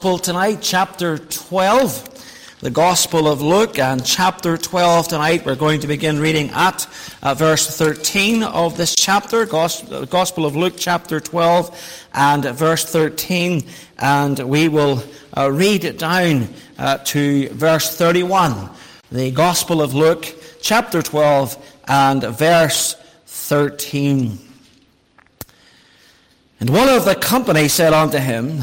tonight, chapter 12, the Gospel of Luke, and chapter 12 tonight. We're going to begin reading at uh, verse 13 of this chapter, Gospel of Luke, chapter 12, and verse 13, and we will uh, read it down uh, to verse 31. The Gospel of Luke, chapter 12, and verse 13. And one of the company said unto him,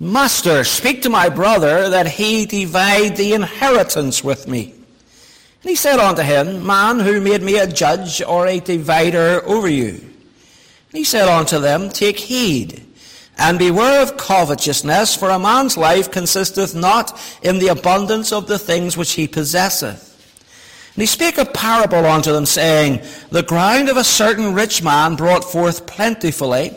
Master, speak to my brother that he divide the inheritance with me. And he said unto him, Man, who made me a judge or a divider over you? And he said unto them, Take heed, and beware of covetousness, for a man's life consisteth not in the abundance of the things which he possesseth. And he spake a parable unto them, saying, The ground of a certain rich man brought forth plentifully.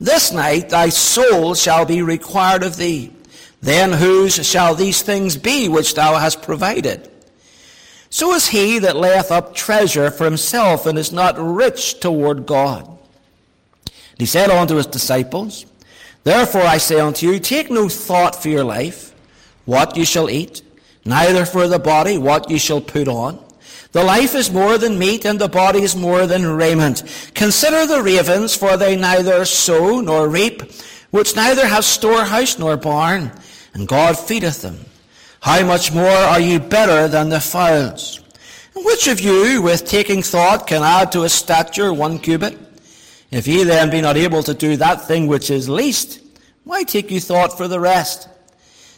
this night thy soul shall be required of thee. Then whose shall these things be which thou hast provided? So is he that layeth up treasure for himself and is not rich toward God. And he said unto his disciples, Therefore I say unto you, take no thought for your life, what you shall eat, neither for the body, what you shall put on. The life is more than meat, and the body is more than raiment. Consider the ravens, for they neither sow nor reap, which neither have storehouse nor barn, and God feedeth them. How much more are you better than the fowls? And which of you, with taking thought, can add to his stature one cubit? If ye then be not able to do that thing which is least, why take you thought for the rest?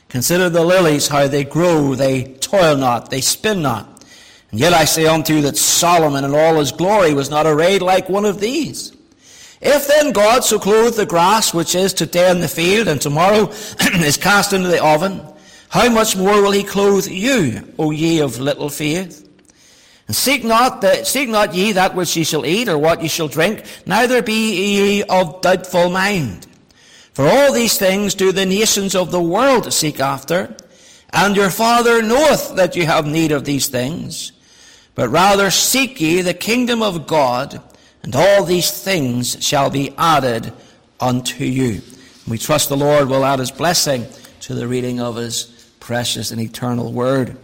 Consider the lilies, how they grow, they toil not, they spin not. And yet I say unto you that Solomon in all his glory was not arrayed like one of these. If then God so clothe the grass which is today in the field and tomorrow is cast into the oven, how much more will he clothe you, O ye of little faith? And seek not, the, seek not ye that which ye shall eat or what ye shall drink, neither be ye of doubtful mind. For all these things do the nations of the world seek after, and your Father knoweth that you have need of these things. But rather seek ye the kingdom of God, and all these things shall be added unto you. We trust the Lord will add his blessing to the reading of his precious and eternal word.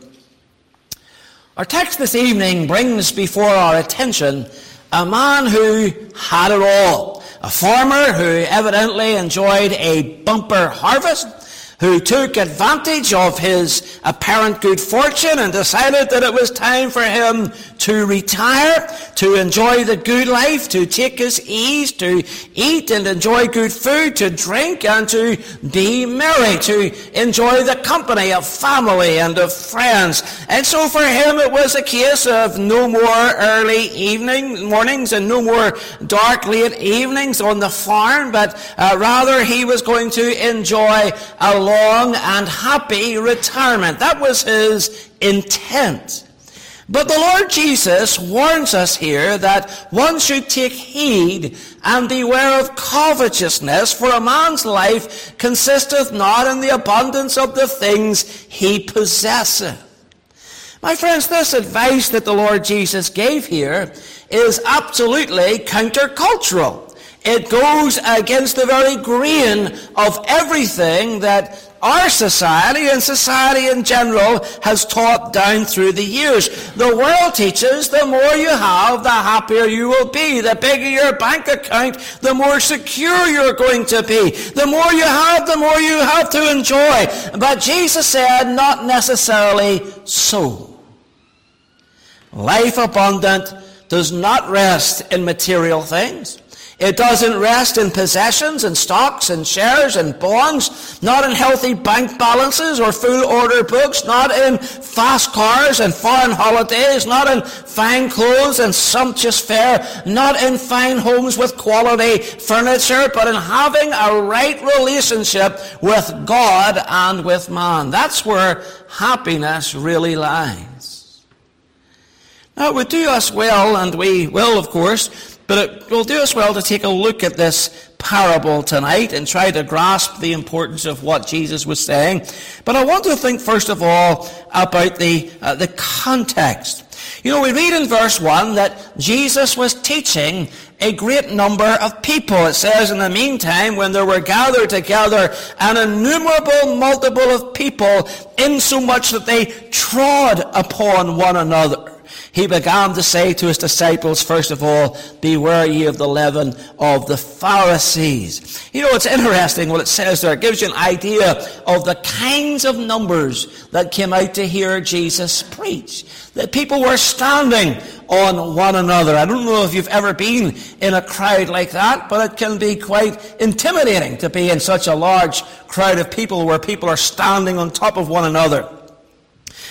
Our text this evening brings before our attention a man who had it all. A farmer who evidently enjoyed a bumper harvest who took advantage of his apparent good fortune and decided that it was time for him to retire, to enjoy the good life, to take his ease, to eat and enjoy good food, to drink and to be merry, to enjoy the company of family and of friends. And so for him it was a case of no more early evening, mornings and no more dark late evenings on the farm, but uh, rather he was going to enjoy a long and happy retirement. That was his intent. But the Lord Jesus warns us here that one should take heed and beware of covetousness, for a man's life consisteth not in the abundance of the things he possesseth. My friends, this advice that the Lord Jesus gave here is absolutely countercultural. It goes against the very grain of everything that our society and society in general has taught down through the years. The world teaches the more you have, the happier you will be. The bigger your bank account, the more secure you're going to be. The more you have, the more you have to enjoy. But Jesus said, not necessarily so. Life abundant does not rest in material things. It doesn't rest in possessions and stocks and shares and bonds, not in healthy bank balances or full order books, not in fast cars and foreign holidays, not in fine clothes and sumptuous fare, not in fine homes with quality furniture, but in having a right relationship with God and with man. That's where happiness really lies. Now, it would do us well, and we will, of course, but it will do us well to take a look at this parable tonight and try to grasp the importance of what Jesus was saying. But I want to think first of all about the, uh, the context. You know, we read in verse 1 that Jesus was teaching a great number of people. It says, in the meantime, when there were gathered together an innumerable multiple of people, insomuch that they trod upon one another he began to say to his disciples, first of all, beware ye of the leaven of the Pharisees. You know, it's interesting what it says there. It gives you an idea of the kinds of numbers that came out to hear Jesus preach. That people were standing on one another. I don't know if you've ever been in a crowd like that, but it can be quite intimidating to be in such a large crowd of people where people are standing on top of one another.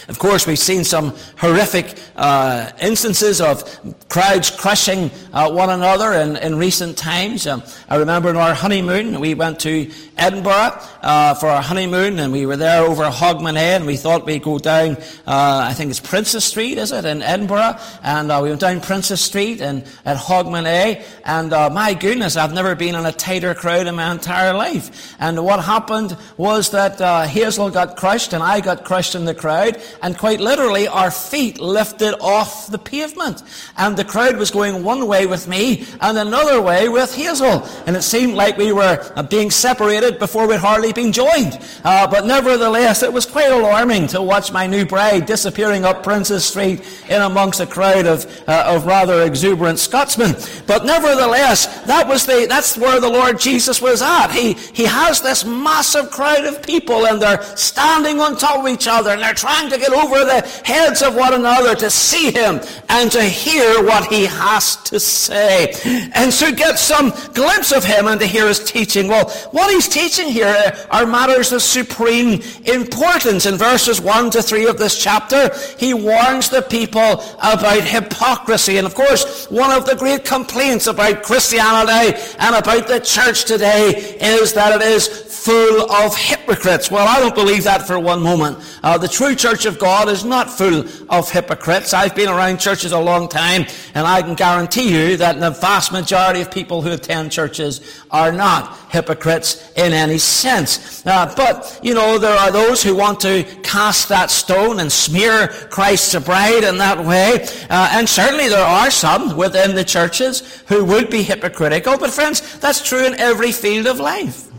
Of course, we've seen some horrific uh, instances of crowds crushing uh, one another in, in recent times. Um, I remember in our honeymoon, we went to Edinburgh uh, for our honeymoon, and we were there over Hogmanay, and we thought we'd go down, uh, I think it's Princes Street, is it, in Edinburgh? And uh, we went down Princes Street and at Hogmanay, and uh, my goodness, I've never been in a tighter crowd in my entire life. And what happened was that Hazel got crushed, and I got crushed in the crowd, and quite literally, our feet lifted off the pavement. And the crowd was going one way with me and another way with Hazel. And it seemed like we were uh, being separated before we'd hardly been joined. Uh, but nevertheless, it was quite alarming to watch my new bride disappearing up Princes Street in amongst a crowd of, uh, of rather exuberant Scotsmen. But nevertheless, that was the, that's where the Lord Jesus was at. He, he has this massive crowd of people and they're standing on top of each other and they're trying to get over the heads of one another to see him and to hear what he has to say. And to get some glimpse of him and to hear his teaching. Well, what he's teaching here are matters of supreme importance. In verses 1 to 3 of this chapter, he warns the people about hypocrisy. And of course, one of the great complaints about Christianity and about the church today is that it is full of hypocrites. Well, I don't believe that for one moment. Uh, the true church of God is not full of hypocrites. I've been around churches a long time, and I can guarantee you that the vast majority of people who attend churches are not hypocrites in any sense. Uh, but, you know, there are those who want to cast that stone and smear Christ's bride in that way. Uh, and certainly there are some within the churches who would be hypocritical. But friends, that's true in every field of life.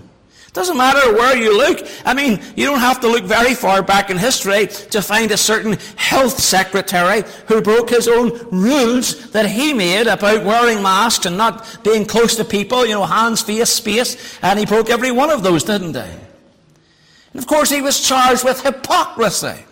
Doesn't matter where you look. I mean, you don't have to look very far back in history to find a certain health secretary who broke his own rules that he made about wearing masks and not being close to people, you know, hands, face, space, and he broke every one of those, didn't he? And of course, he was charged with hypocrisy.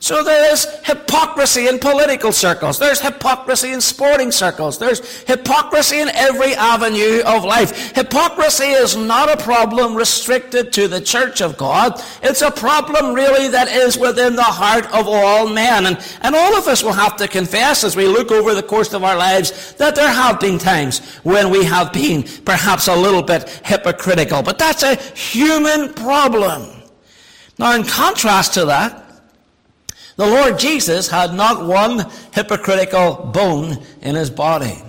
So there is hypocrisy in political circles. There's hypocrisy in sporting circles. There's hypocrisy in every avenue of life. Hypocrisy is not a problem restricted to the church of God. It's a problem really that is within the heart of all men. And, and all of us will have to confess as we look over the course of our lives that there have been times when we have been perhaps a little bit hypocritical. But that's a human problem. Now in contrast to that, the Lord Jesus had not one hypocritical bone in his body.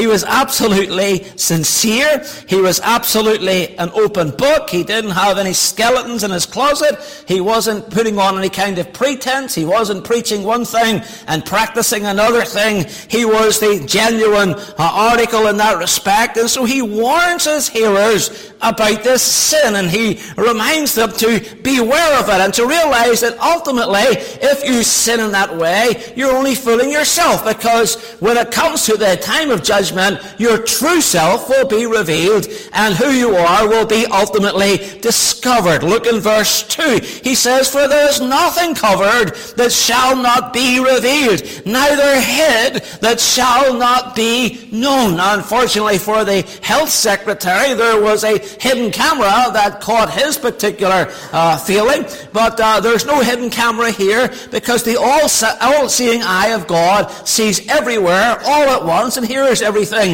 He was absolutely sincere. He was absolutely an open book. He didn't have any skeletons in his closet. He wasn't putting on any kind of pretense. He wasn't preaching one thing and practicing another thing. He was the genuine uh, article in that respect. And so he warns his hearers about this sin and he reminds them to beware of it and to realize that ultimately, if you sin in that way, you're only fooling yourself because when it comes to the time of judgment, judgment, your true self will be revealed and who you are will be ultimately discovered. Look in verse 2. He says, For there is nothing covered that shall not be revealed, neither hid that shall not be known. Now, unfortunately for the health secretary, there was a hidden camera that caught his particular uh, feeling, but uh, there's no hidden camera here because the all-seeing eye of God sees everywhere all at once and hears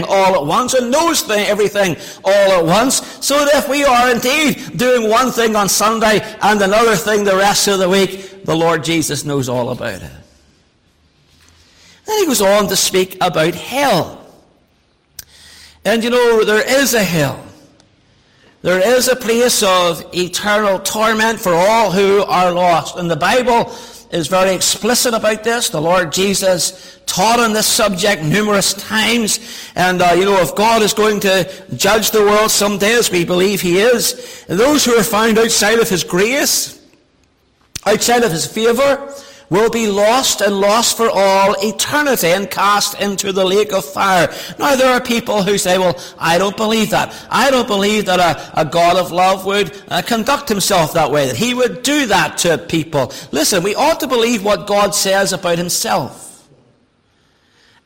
all at once and knows everything all at once. So that if we are indeed doing one thing on Sunday and another thing the rest of the week, the Lord Jesus knows all about it. Then he goes on to speak about hell. And you know, there is a hell. There is a place of eternal torment for all who are lost. And the Bible is very explicit about this. The Lord Jesus taught on this subject numerous times. And, uh, you know, if God is going to judge the world someday, as we believe He is, those who are found outside of His grace, outside of His favour, will be lost and lost for all eternity and cast into the lake of fire. Now there are people who say, well, I don't believe that. I don't believe that a, a God of love would uh, conduct himself that way, that he would do that to people. Listen, we ought to believe what God says about himself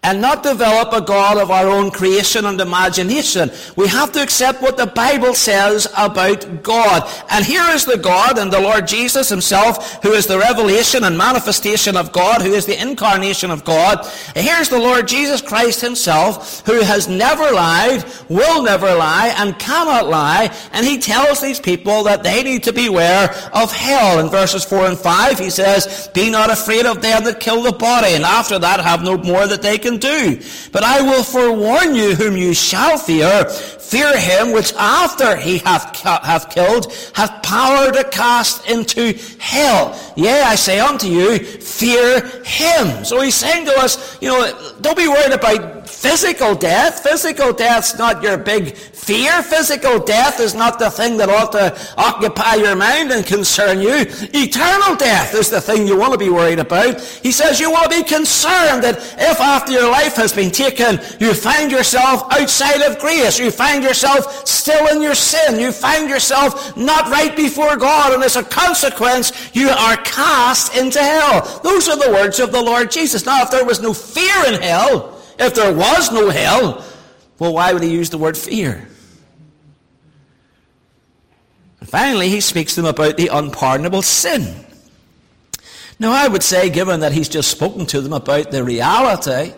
and not develop a God of our own creation and imagination. We have to accept what the Bible says about God. And here is the God and the Lord Jesus himself, who is the revelation and manifestation of God, who is the incarnation of God. Here's the Lord Jesus Christ himself, who has never lied, will never lie, and cannot lie. And he tells these people that they need to beware of hell. In verses 4 and 5, he says, Be not afraid of them that kill the body, and after that have no more that they can can do. But I will forewarn you whom you shall fear. Fear him which after he hath, hath killed hath power to cast into hell. Yea, I say unto you, fear him. So he's saying to us, you know, don't be worried about physical death. Physical death's not your big fear. Physical death is not the thing that ought to occupy your mind and concern you. Eternal death is the thing you want to be worried about. He says you want to be concerned that if after your life has been taken, you find yourself outside of grace, you find yourself still in your sin, you find yourself not right before God, and as a consequence, you are cast into hell. Those are the words of the Lord Jesus. Now, if there was no fear in hell, if there was no hell, well, why would he use the word fear? And finally, he speaks to them about the unpardonable sin. Now, I would say, given that he's just spoken to them about the reality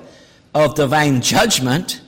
of divine judgment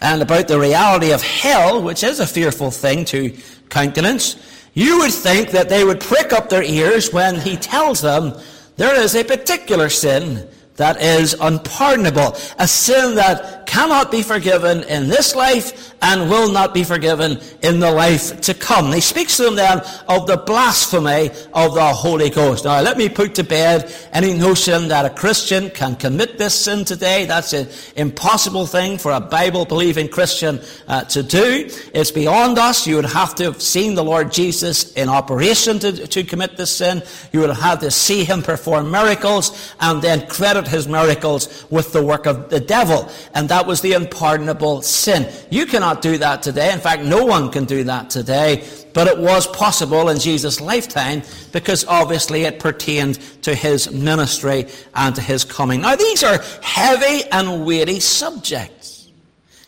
and about the reality of hell, which is a fearful thing to countenance, you would think that they would prick up their ears when he tells them there is a particular sin that is unpardonable, a sin that cannot be forgiven in this life and will not be forgiven in the life to come. He speaks to them then of the blasphemy of the Holy Ghost. Now, let me put to bed any notion that a Christian can commit this sin today. That's an impossible thing for a Bible believing Christian uh, to do. It's beyond us. You would have to have seen the Lord Jesus in operation to, to commit this sin. You would have to see him perform miracles and then credit his miracles with the work of the devil. And that was the unpardonable sin. You cannot do that today. In fact, no one can do that today. But it was possible in Jesus' lifetime because obviously it pertained to his ministry and to his coming. Now, these are heavy and weighty subjects.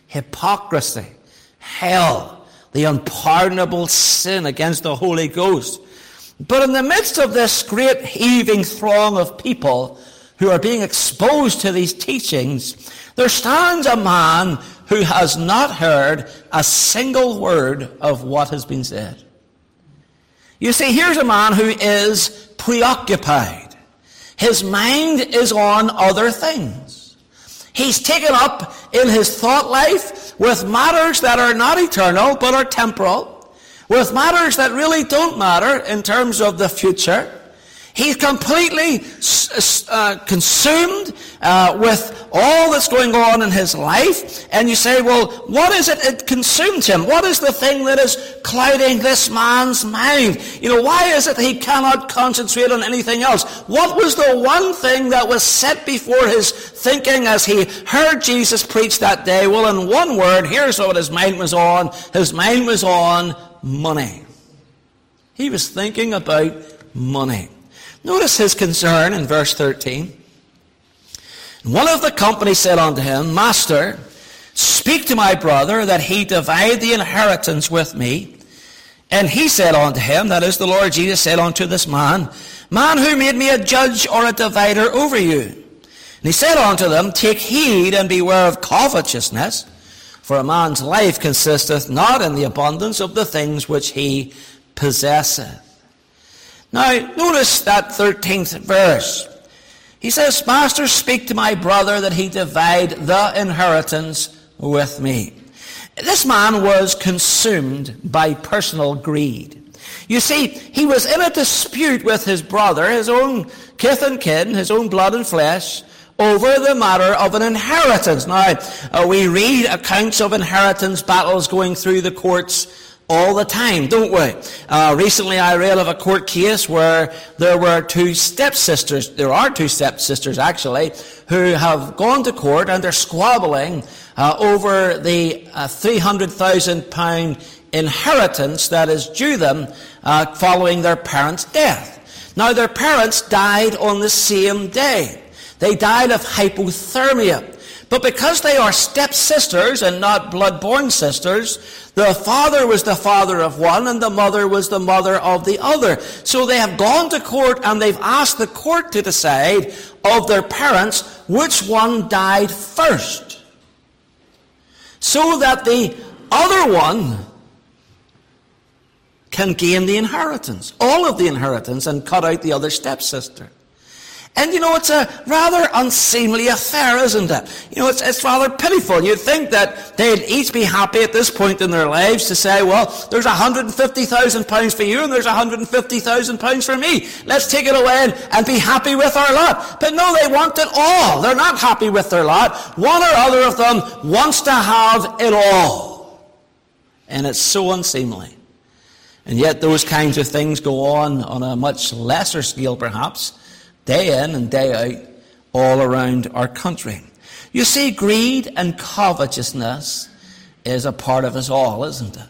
Hypocrisy, hell, the unpardonable sin against the Holy Ghost. But in the midst of this great heaving throng of people, who are being exposed to these teachings, there stands a man who has not heard a single word of what has been said. You see, here's a man who is preoccupied. His mind is on other things. He's taken up in his thought life with matters that are not eternal but are temporal, with matters that really don't matter in terms of the future. He's completely uh, consumed uh, with all that's going on in his life. And you say, well, what is it that consumed him? What is the thing that is clouding this man's mind? You know, why is it he cannot concentrate on anything else? What was the one thing that was set before his thinking as he heard Jesus preach that day? Well, in one word, here's what his mind was on. His mind was on money. He was thinking about money. Notice his concern in verse 13. One of the company said unto him, Master, speak to my brother that he divide the inheritance with me. And he said unto him, that is the Lord Jesus said unto this man, Man who made me a judge or a divider over you? And he said unto them, Take heed and beware of covetousness, for a man's life consisteth not in the abundance of the things which he possesseth. Now, notice that 13th verse. He says, Master, speak to my brother that he divide the inheritance with me. This man was consumed by personal greed. You see, he was in a dispute with his brother, his own kith and kin, his own blood and flesh, over the matter of an inheritance. Now, uh, we read accounts of inheritance battles going through the courts all the time, don't we? Uh, recently I read of a court case where there were two stepsisters, there are two stepsisters actually, who have gone to court and they're squabbling uh, over the uh, £300,000 inheritance that is due them uh, following their parents' death. Now their parents died on the same day. They died of hypothermia. But because they are stepsisters and not blood-born sisters, the father was the father of one and the mother was the mother of the other. So they have gone to court and they've asked the court to decide of their parents which one died first. So that the other one can gain the inheritance, all of the inheritance, and cut out the other stepsister. And you know, it's a rather unseemly affair, isn't it? You know, it's, it's rather pitiful. You'd think that they'd each be happy at this point in their lives to say, well, there's £150,000 for you and there's £150,000 for me. Let's take it away and, and be happy with our lot. But no, they want it all. They're not happy with their lot. One or other of them wants to have it all. And it's so unseemly. And yet those kinds of things go on on a much lesser scale, perhaps day in and day out all around our country. You see, greed and covetousness is a part of us all, isn't it?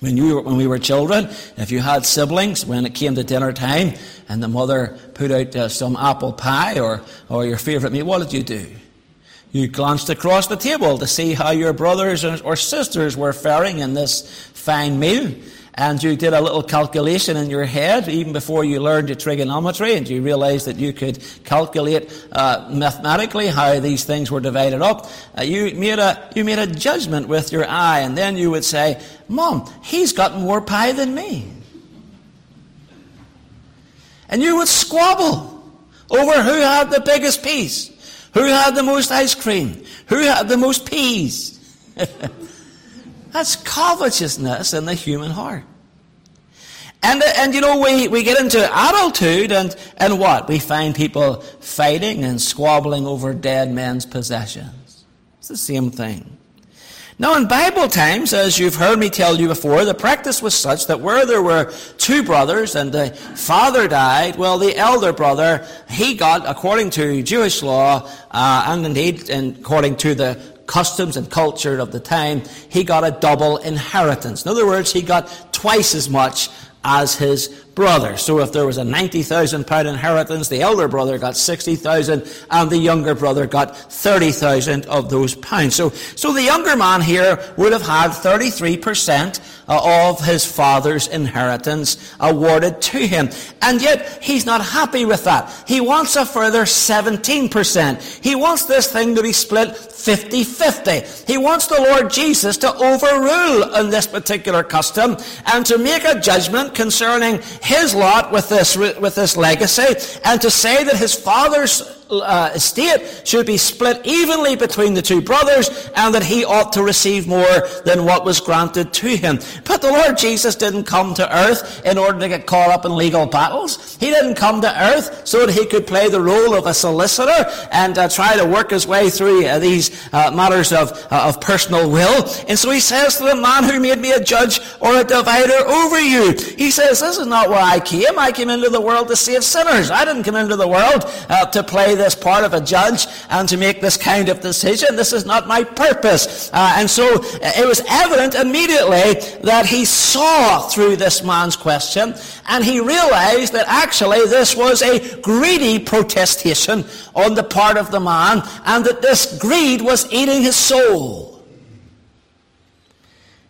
When, you were, when we were children, if you had siblings, when it came to dinner time and the mother put out uh, some apple pie or, or your favourite meat, what did you do? You glanced across the table to see how your brothers or sisters were faring in this fine meal and you did a little calculation in your head even before you learned the trigonometry and you realized that you could calculate uh, mathematically how these things were divided up, uh, you, made a, you made a judgment with your eye and then you would say, Mom, he's got more pie than me. And you would squabble over who had the biggest piece, who had the most ice cream, who had the most peas. That's covetousness in the human heart. And, and you know, we, we get into adulthood and, and what? We find people fighting and squabbling over dead men's possessions. It's the same thing. Now, in Bible times, as you've heard me tell you before, the practice was such that where there were two brothers and the father died, well, the elder brother, he got, according to Jewish law, uh, and indeed according to the customs and culture of the time, he got a double inheritance. In other words, he got twice as much as his brother. So if there was a 90,000 pound inheritance, the elder brother got 60,000 and the younger brother got 30,000 of those pounds. So, so the younger man here would have had 33% uh, of his father's inheritance awarded to him. And yet, he's not happy with that. He wants a further 17%. He wants this thing to be split 50-50. He wants the Lord Jesus to overrule in this particular custom and to make a judgment concerning his lot with this, with this legacy and to say that his father's uh, estate should be split evenly between the two brothers and that he ought to receive more than what was granted to him. But the Lord Jesus didn't come to earth in order to get caught up in legal battles. He didn't come to earth so that he could play the role of a solicitor and uh, try to work his way through uh, these uh, matters of, uh, of personal will. And so he says to the man who made me a judge or a divider over you, he says, this is not why I came. I came into the world to save sinners. I didn't come into the world uh, to play this part of a judge and to make this kind of decision. This is not my purpose. Uh, and so uh, it was evident immediately that he saw through this man's question and he realized that actually this was a greedy protestation on the part of the man and that this greed was eating his soul.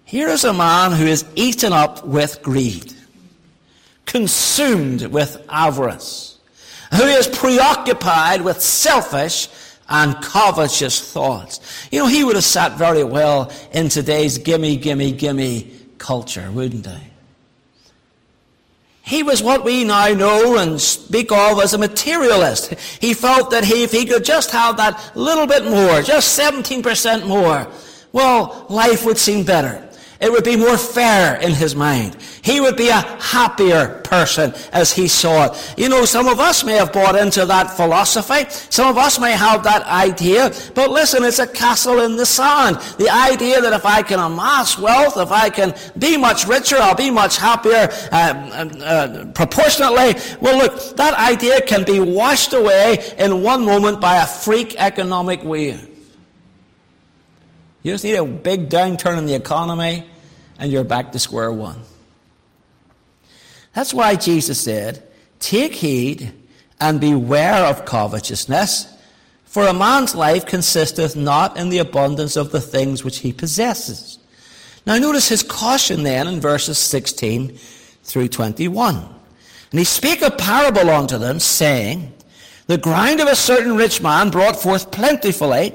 Here is a man who is eaten up with greed, consumed with avarice, who is preoccupied with selfish and covetous thoughts. You know, he would have sat very well in today's gimme, gimme, gimme culture, wouldn't he? He was what we now know and speak of as a materialist. He felt that he, if he could just have that little bit more, just 17% more, well, life would seem better. It would be more fair in his mind. He would be a happier person as he saw it. You know, some of us may have bought into that philosophy. Some of us may have that idea. But listen, it's a castle in the sand. The idea that if I can amass wealth, if I can be much richer, I'll be much happier uh, uh, proportionately. Well, look, that idea can be washed away in one moment by a freak economic wave. You just need a big downturn in the economy and you're back to square one. That's why Jesus said, Take heed and beware of covetousness, for a man's life consisteth not in the abundance of the things which he possesses. Now notice his caution then in verses 16 through 21. And he spake a parable unto them, saying, The ground of a certain rich man brought forth plentifully,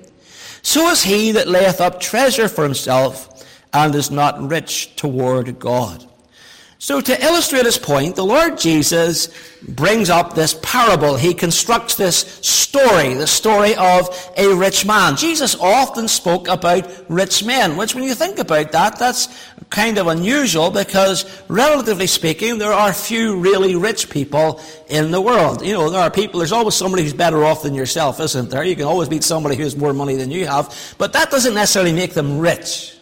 So is he that layeth up treasure for himself and is not rich toward God. So to illustrate his point, the Lord Jesus brings up this parable. He constructs this story, the story of a rich man. Jesus often spoke about rich men, which when you think about that, that's kind of unusual because relatively speaking, there are few really rich people in the world. You know, there are people, there's always somebody who's better off than yourself, isn't there? You can always meet somebody who has more money than you have, but that doesn't necessarily make them rich.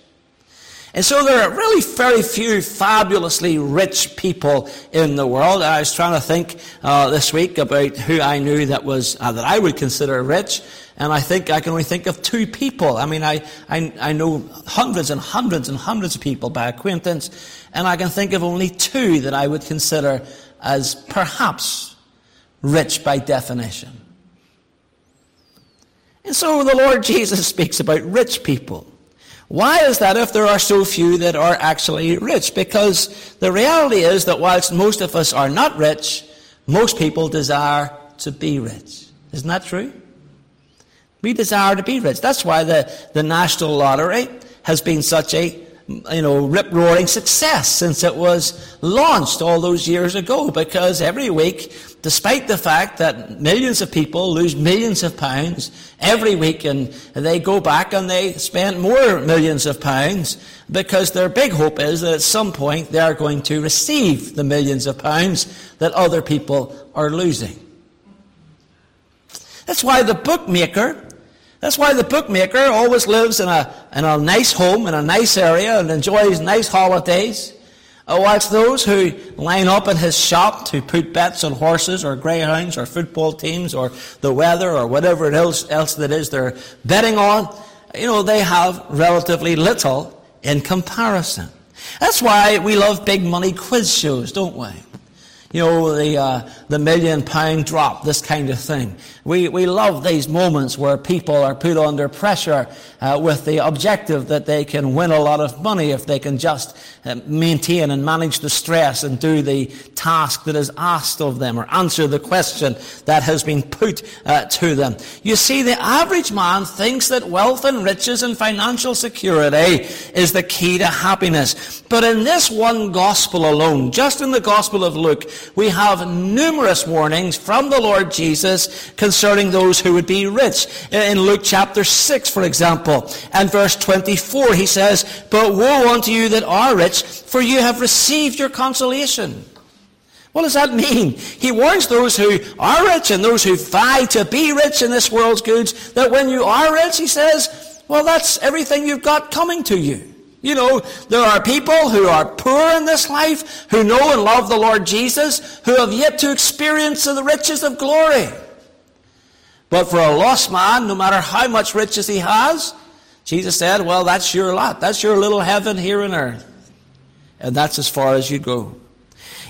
And so there are really very few fabulously rich people in the world. I was trying to think uh, this week about who I knew that was uh, that I would consider rich, and I think I can only think of two people. I mean, I, I I know hundreds and hundreds and hundreds of people by acquaintance, and I can think of only two that I would consider as perhaps rich by definition. And so the Lord Jesus speaks about rich people. Why is that if there are so few that are actually rich? Because the reality is that whilst most of us are not rich, most people desire to be rich. Isn't that true? We desire to be rich. That's why the, the National Lottery has been such a you know, rip-roaring success since it was launched all those years ago because every week, despite the fact that millions of people lose millions of pounds every week and they go back and they spend more millions of pounds because their big hope is that at some point they are going to receive the millions of pounds that other people are losing. That's why the bookmaker that's why the bookmaker always lives in a, in a nice home, in a nice area, and enjoys nice holidays. Whilst those who line up in his shop to put bets on horses or greyhounds or football teams or the weather or whatever else, else that is they're betting on, you know, they have relatively little in comparison. That's why we love big money quiz shows, don't we? You know, the, uh, the million pound drop, this kind of thing. We, we love these moments where people are put under pressure uh, with the objective that they can win a lot of money if they can just uh, maintain and manage the stress and do the task that is asked of them or answer the question that has been put uh, to them. You see, the average man thinks that wealth and riches and financial security is the key to happiness. But in this one gospel alone, just in the gospel of Luke, we have numerous warnings from the Lord Jesus concerning those who would be rich. In Luke chapter 6, for example, and verse 24, he says, But woe unto you that are rich, for you have received your consolation. What does that mean? He warns those who are rich and those who vie to be rich in this world's goods that when you are rich, he says, well, that's everything you've got coming to you. You know, there are people who are poor in this life, who know and love the Lord Jesus, who have yet to experience the riches of glory. But for a lost man, no matter how much riches he has, Jesus said, well, that's your lot. That's your little heaven here on earth. And that's as far as you go.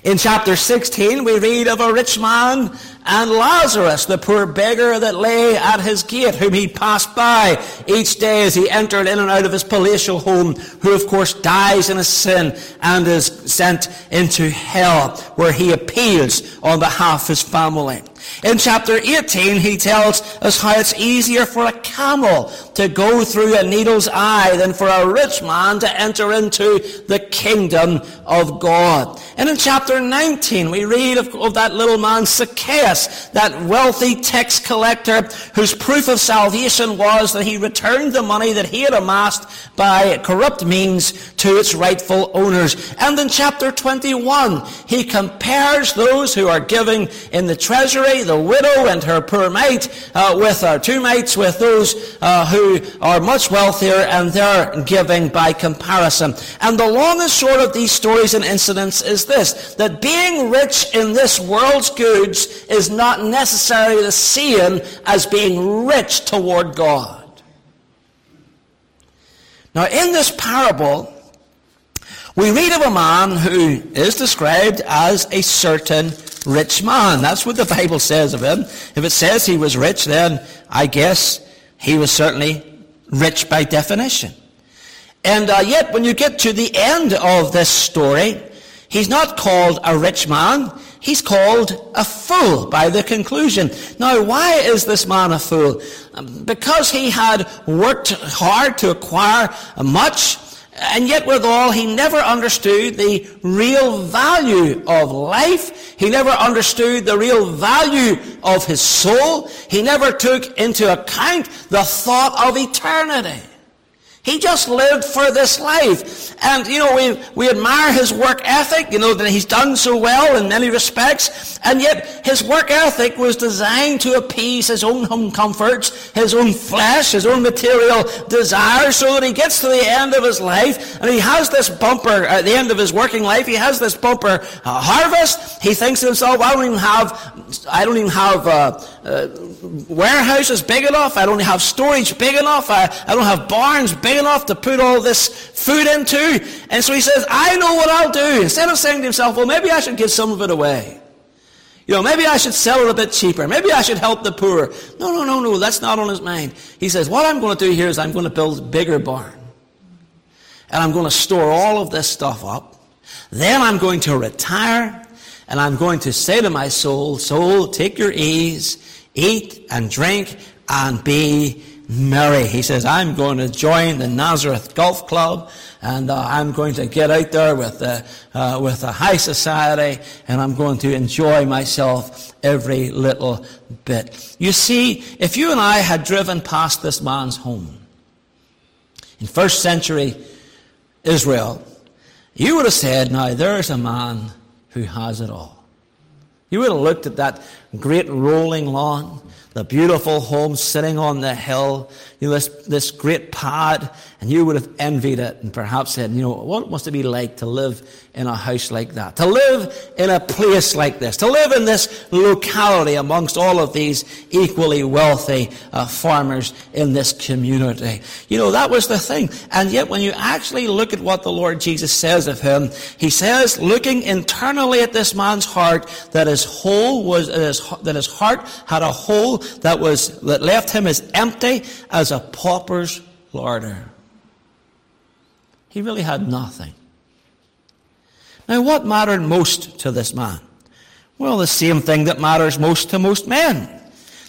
In chapter 16, we read of a rich man and Lazarus, the poor beggar that lay at his gate, whom he passed by each day as he entered in and out of his palatial home, who of course dies in his sin and is sent into hell, where he appeals on behalf of his family. In chapter 18, he tells us how it's easier for a camel to go through a needle's eye than for a rich man to enter into the kingdom of God. And in chapter 19, we read of, of that little man Zacchaeus, that wealthy tax collector whose proof of salvation was that he returned the money that he had amassed by corrupt means to its rightful owners. And in chapter 21, he compares those who are giving in the treasury the widow and her poor mate, uh, with our two mates, with those uh, who are much wealthier and they're giving by comparison. And the long and short of these stories and incidents is this, that being rich in this world's goods is not necessarily the same as being rich toward God. Now in this parable, we read of a man who is described as a certain rich man. That's what the Bible says of him. If it says he was rich, then I guess he was certainly rich by definition. And uh, yet, when you get to the end of this story, he's not called a rich man. He's called a fool by the conclusion. Now, why is this man a fool? Um, because he had worked hard to acquire much, and yet withal, he never understood the real value of life. He never understood the real value of his soul. He never took into account the thought of eternity. He just lived for this life. And, you know, we, we admire his work ethic, you know, that he's done so well in many respects. And yet, his work ethic was designed to appease his own home comforts, his own flesh, his own material desires, so that he gets to the end of his life and he has this bumper, at the end of his working life, he has this bumper uh, harvest. He thinks to himself, I don't even have, I don't even have, uh, uh, warehouses big enough. I don't have storage big enough. I, I don't have barns big enough to put all this food into. And so he says, I know what I'll do. Instead of saying to himself, well, maybe I should give some of it away. You know, maybe I should sell it a bit cheaper. Maybe I should help the poor. No, no, no, no. That's not on his mind. He says, what I'm going to do here is I'm going to build a bigger barn. And I'm going to store all of this stuff up. Then I'm going to retire. And I'm going to say to my soul, soul, take your ease eat and drink and be merry. He says, I'm going to join the Nazareth Golf Club and uh, I'm going to get out there with the, uh, with the high society and I'm going to enjoy myself every little bit. You see, if you and I had driven past this man's home in first century Israel, you would have said, now there's a man who has it all. You would have looked at that great rolling lawn, the beautiful home sitting on the hill, you know, this, this great pad, and you would have envied it and perhaps said, you know, what must it be like to live in a house like that? To live in a place like this? To live in this locality amongst all of these equally wealthy uh, farmers in this community? You know, that was the thing. And yet when you actually look at what the Lord Jesus says of him, he says, looking internally at this man's heart, that his whole was, that his heart had a hole that was, that left him as empty as a pauper's larder. He really had nothing. Now, what mattered most to this man? Well, the same thing that matters most to most men.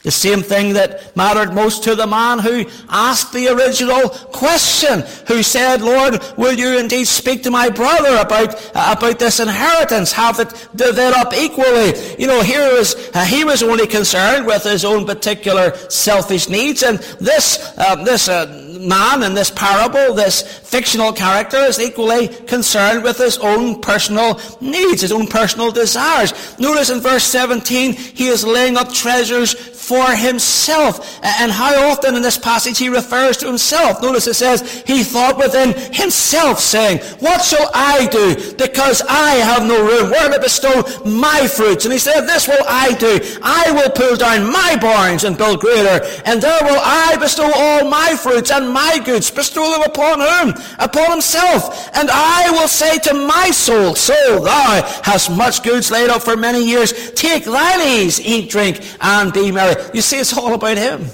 The same thing that mattered most to the man who asked the original question, who said, Lord, will you indeed speak to my brother about, about this inheritance? Have it divide up equally? You know, here was, uh, he was only concerned with his own particular selfish needs, and this, uh, this, uh, man in this parable, this fictional character, is equally concerned with his own personal needs, his own personal desires. Notice in verse 17, he is laying up treasures for himself. And how often in this passage he refers to himself. Notice it says, he thought within himself, saying, What shall I do? Because I have no room where to bestow my fruits. And he said, This will I do. I will pull down my barns and build greater. And there will I bestow all my fruits and my goods, bestow them upon whom? Upon himself. And I will say to my soul, Soul, thou hast much goods laid up for many years. Take thine ease, eat, drink, and be merry. You see, it's all about him.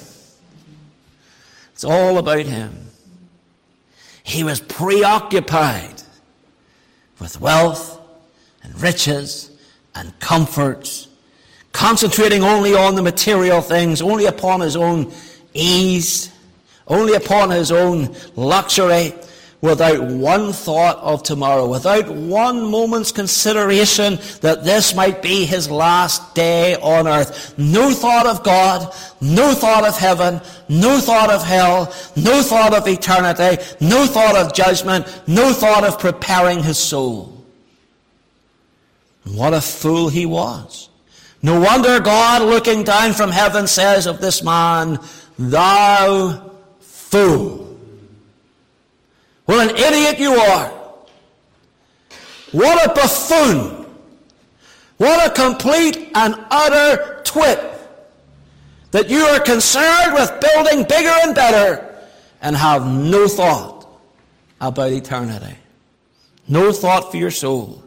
It's all about him. He was preoccupied with wealth and riches and comforts, concentrating only on the material things, only upon his own ease only upon his own luxury, without one thought of tomorrow, without one moment's consideration that this might be his last day on earth. No thought of God, no thought of heaven, no thought of hell, no thought of eternity, no thought of judgment, no thought of preparing his soul. what a fool he was. No wonder God looking down from heaven says of this man, Thou fool. What an idiot you are. What a buffoon. What a complete and utter twit that you are concerned with building bigger and better and have no thought about eternity. No thought for your soul.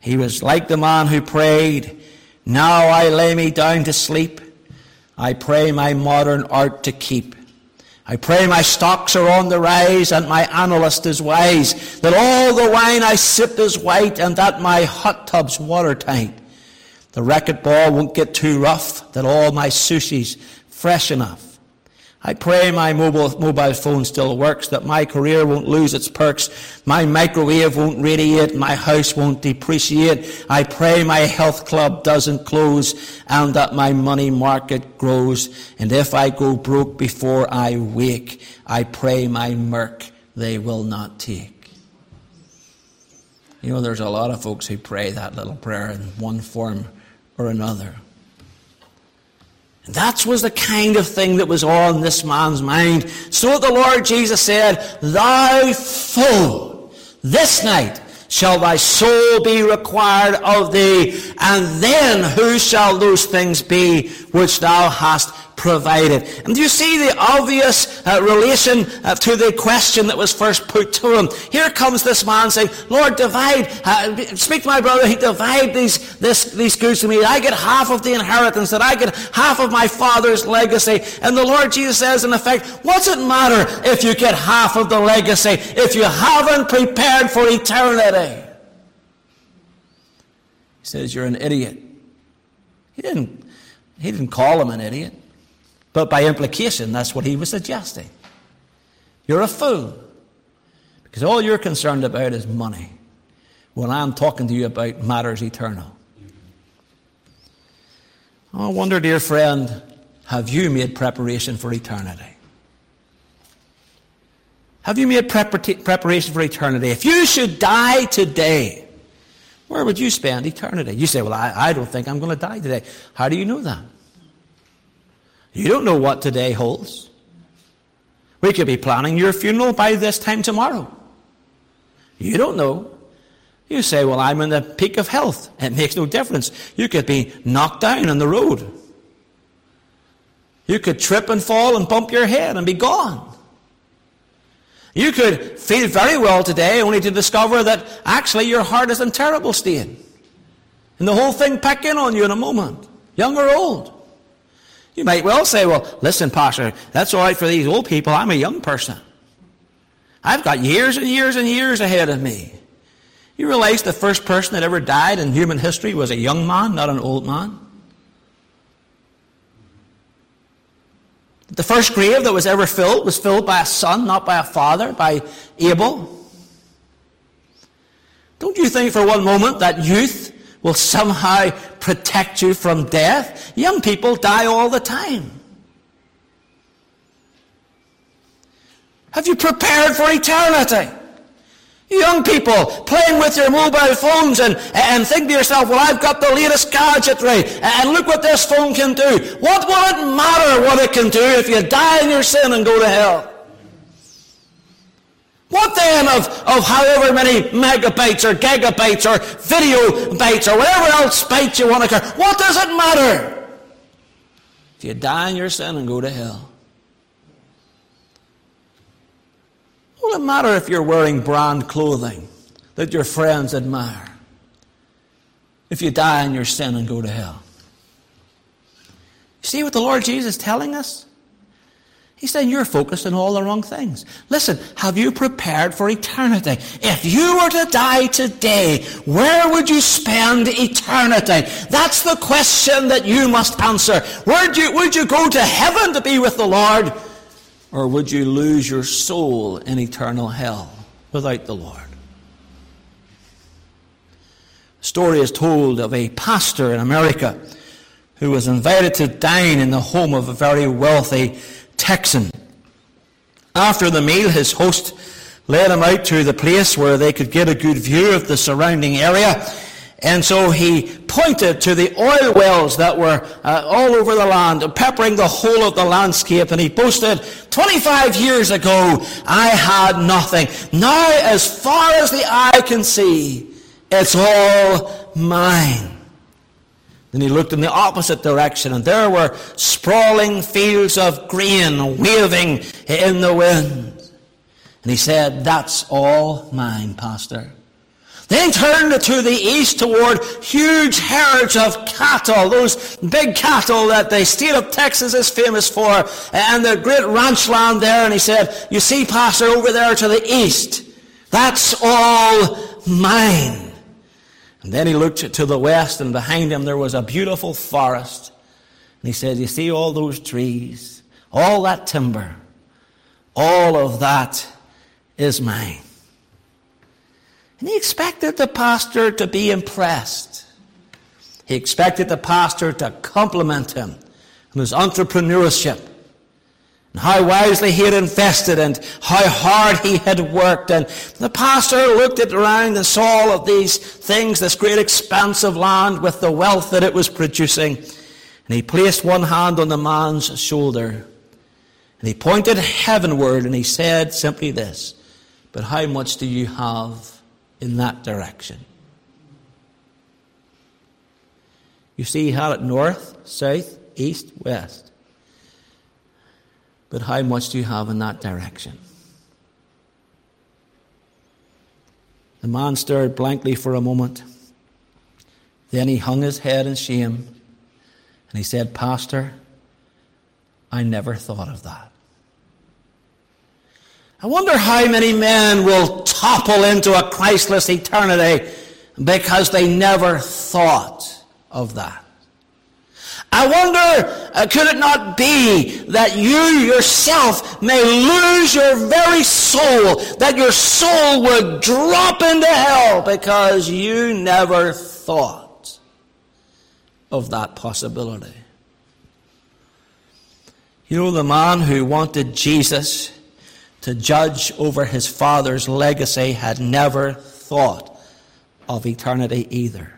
He was like the man who prayed, Now I lay me down to sleep. I pray my modern art to keep. I pray my stocks are on the rise and my analyst is wise, that all the wine I sip is white and that my hot tub's watertight. The racquetball won't get too rough, that all my sushi's fresh enough. I pray my mobile, mobile phone still works, that my career won't lose its perks, my microwave won't radiate, my house won't depreciate. I pray my health club doesn't close, and that my money market grows. And if I go broke before I wake, I pray my merc they will not take. You know, there's a lot of folks who pray that little prayer in one form or another. That was the kind of thing that was on this man's mind. So the Lord Jesus said, Thou fool, this night shall thy soul be required of thee, and then who shall those things be which thou hast provided. And do you see the obvious uh, relation uh, to the question that was first put to him? Here comes this man saying, Lord, divide, uh, speak to my brother, he divide these, this, these goods to me. I get half of the inheritance, that I get half of my father's legacy. And the Lord Jesus says, in effect, what's it matter if you get half of the legacy if you haven't prepared for eternity? He says, you're an idiot. He didn't, he didn't call him an idiot. But by implication, that's what he was suggesting. You're a fool. Because all you're concerned about is money. When I'm talking to you about matters eternal. I wonder, dear friend, have you made preparation for eternity? Have you made preparation for eternity? If you should die today, where would you spend eternity? You say, Well, I, I don't think I'm going to die today. How do you know that? You don't know what today holds. We could be planning your funeral by this time tomorrow. You don't know. You say, Well, I'm in the peak of health. It makes no difference. You could be knocked down on the road. You could trip and fall and bump your head and be gone. You could feel very well today only to discover that actually your heart is in terrible state. And the whole thing pack in on you in a moment, young or old. You might well say, well, listen, Pastor, that's all right for these old people. I'm a young person. I've got years and years and years ahead of me. You realize the first person that ever died in human history was a young man, not an old man? The first grave that was ever filled was filled by a son, not by a father, by Abel. Don't you think for one moment that youth will somehow protect you from death? Young people die all the time. Have you prepared for eternity? Young people playing with your mobile phones and, and think to yourself, well, I've got the latest gadgetry and look what this phone can do. What will it matter what it can do if you die in your sin and go to hell? What then of, of however many megabytes or gigabytes or video bytes or whatever else bytes you want to carry? What does it matter? If you die in your sin and go to hell. What will it matter if you're wearing brand clothing that your friends admire? If you die in your sin and go to hell. See what the Lord Jesus is telling us? He's saying you're focused on all the wrong things. Listen, have you prepared for eternity? If you were to die today, where would you spend eternity? That's the question that you must answer. Would you, would you go to heaven to be with the Lord? Or would you lose your soul in eternal hell without the Lord? A story is told of a pastor in America who was invited to dine in the home of a very wealthy Texan. After the meal, his host led him out to the place where they could get a good view of the surrounding area and so he pointed to the oil wells that were uh, all over the land, peppering the whole of the landscape. And he boasted, 25 years ago, I had nothing. Now, as far as the eye can see, it's all mine. Then he looked in the opposite direction, and there were sprawling fields of grain waving in the wind. And he said, That's all mine, Pastor. Then turned to the east toward huge herds of cattle, those big cattle that the state of Texas is famous for, and the great ranch land there. And he said, You see, Pastor, over there to the east, that's all mine. And then he looked to the west, and behind him there was a beautiful forest. And he said, You see all those trees, all that timber, all of that is mine. And he expected the pastor to be impressed. He expected the pastor to compliment him on his entrepreneurship and how wisely he had invested and how hard he had worked. And the pastor looked at around and saw all of these things, this great expanse of land with the wealth that it was producing. And he placed one hand on the man's shoulder and he pointed heavenward and he said simply this, But how much do you have in that direction. You see, he had it north, south, east, west. But how much do you have in that direction? The man stared blankly for a moment. Then he hung his head in shame and he said, Pastor, I never thought of that. I wonder how many men will topple into a Christless eternity because they never thought of that. I wonder, uh, could it not be that you yourself may lose your very soul, that your soul would drop into hell because you never thought of that possibility? You know, the man who wanted Jesus to judge over his father's legacy had never thought of eternity either.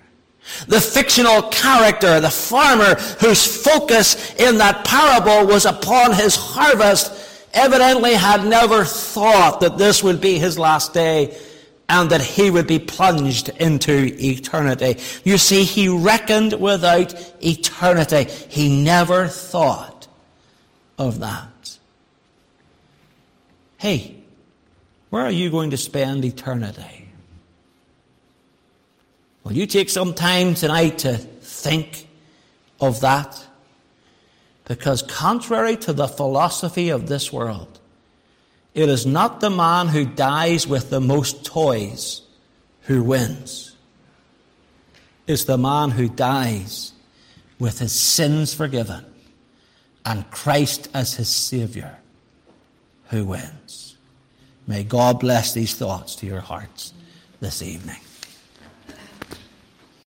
The fictional character, the farmer whose focus in that parable was upon his harvest, evidently had never thought that this would be his last day and that he would be plunged into eternity. You see, he reckoned without eternity. He never thought of that. Hey, where are you going to spend eternity? Will you take some time tonight to think of that? Because contrary to the philosophy of this world, it is not the man who dies with the most toys who wins. It's the man who dies with his sins forgiven and Christ as his Saviour who wins. May God bless these thoughts to your hearts this evening.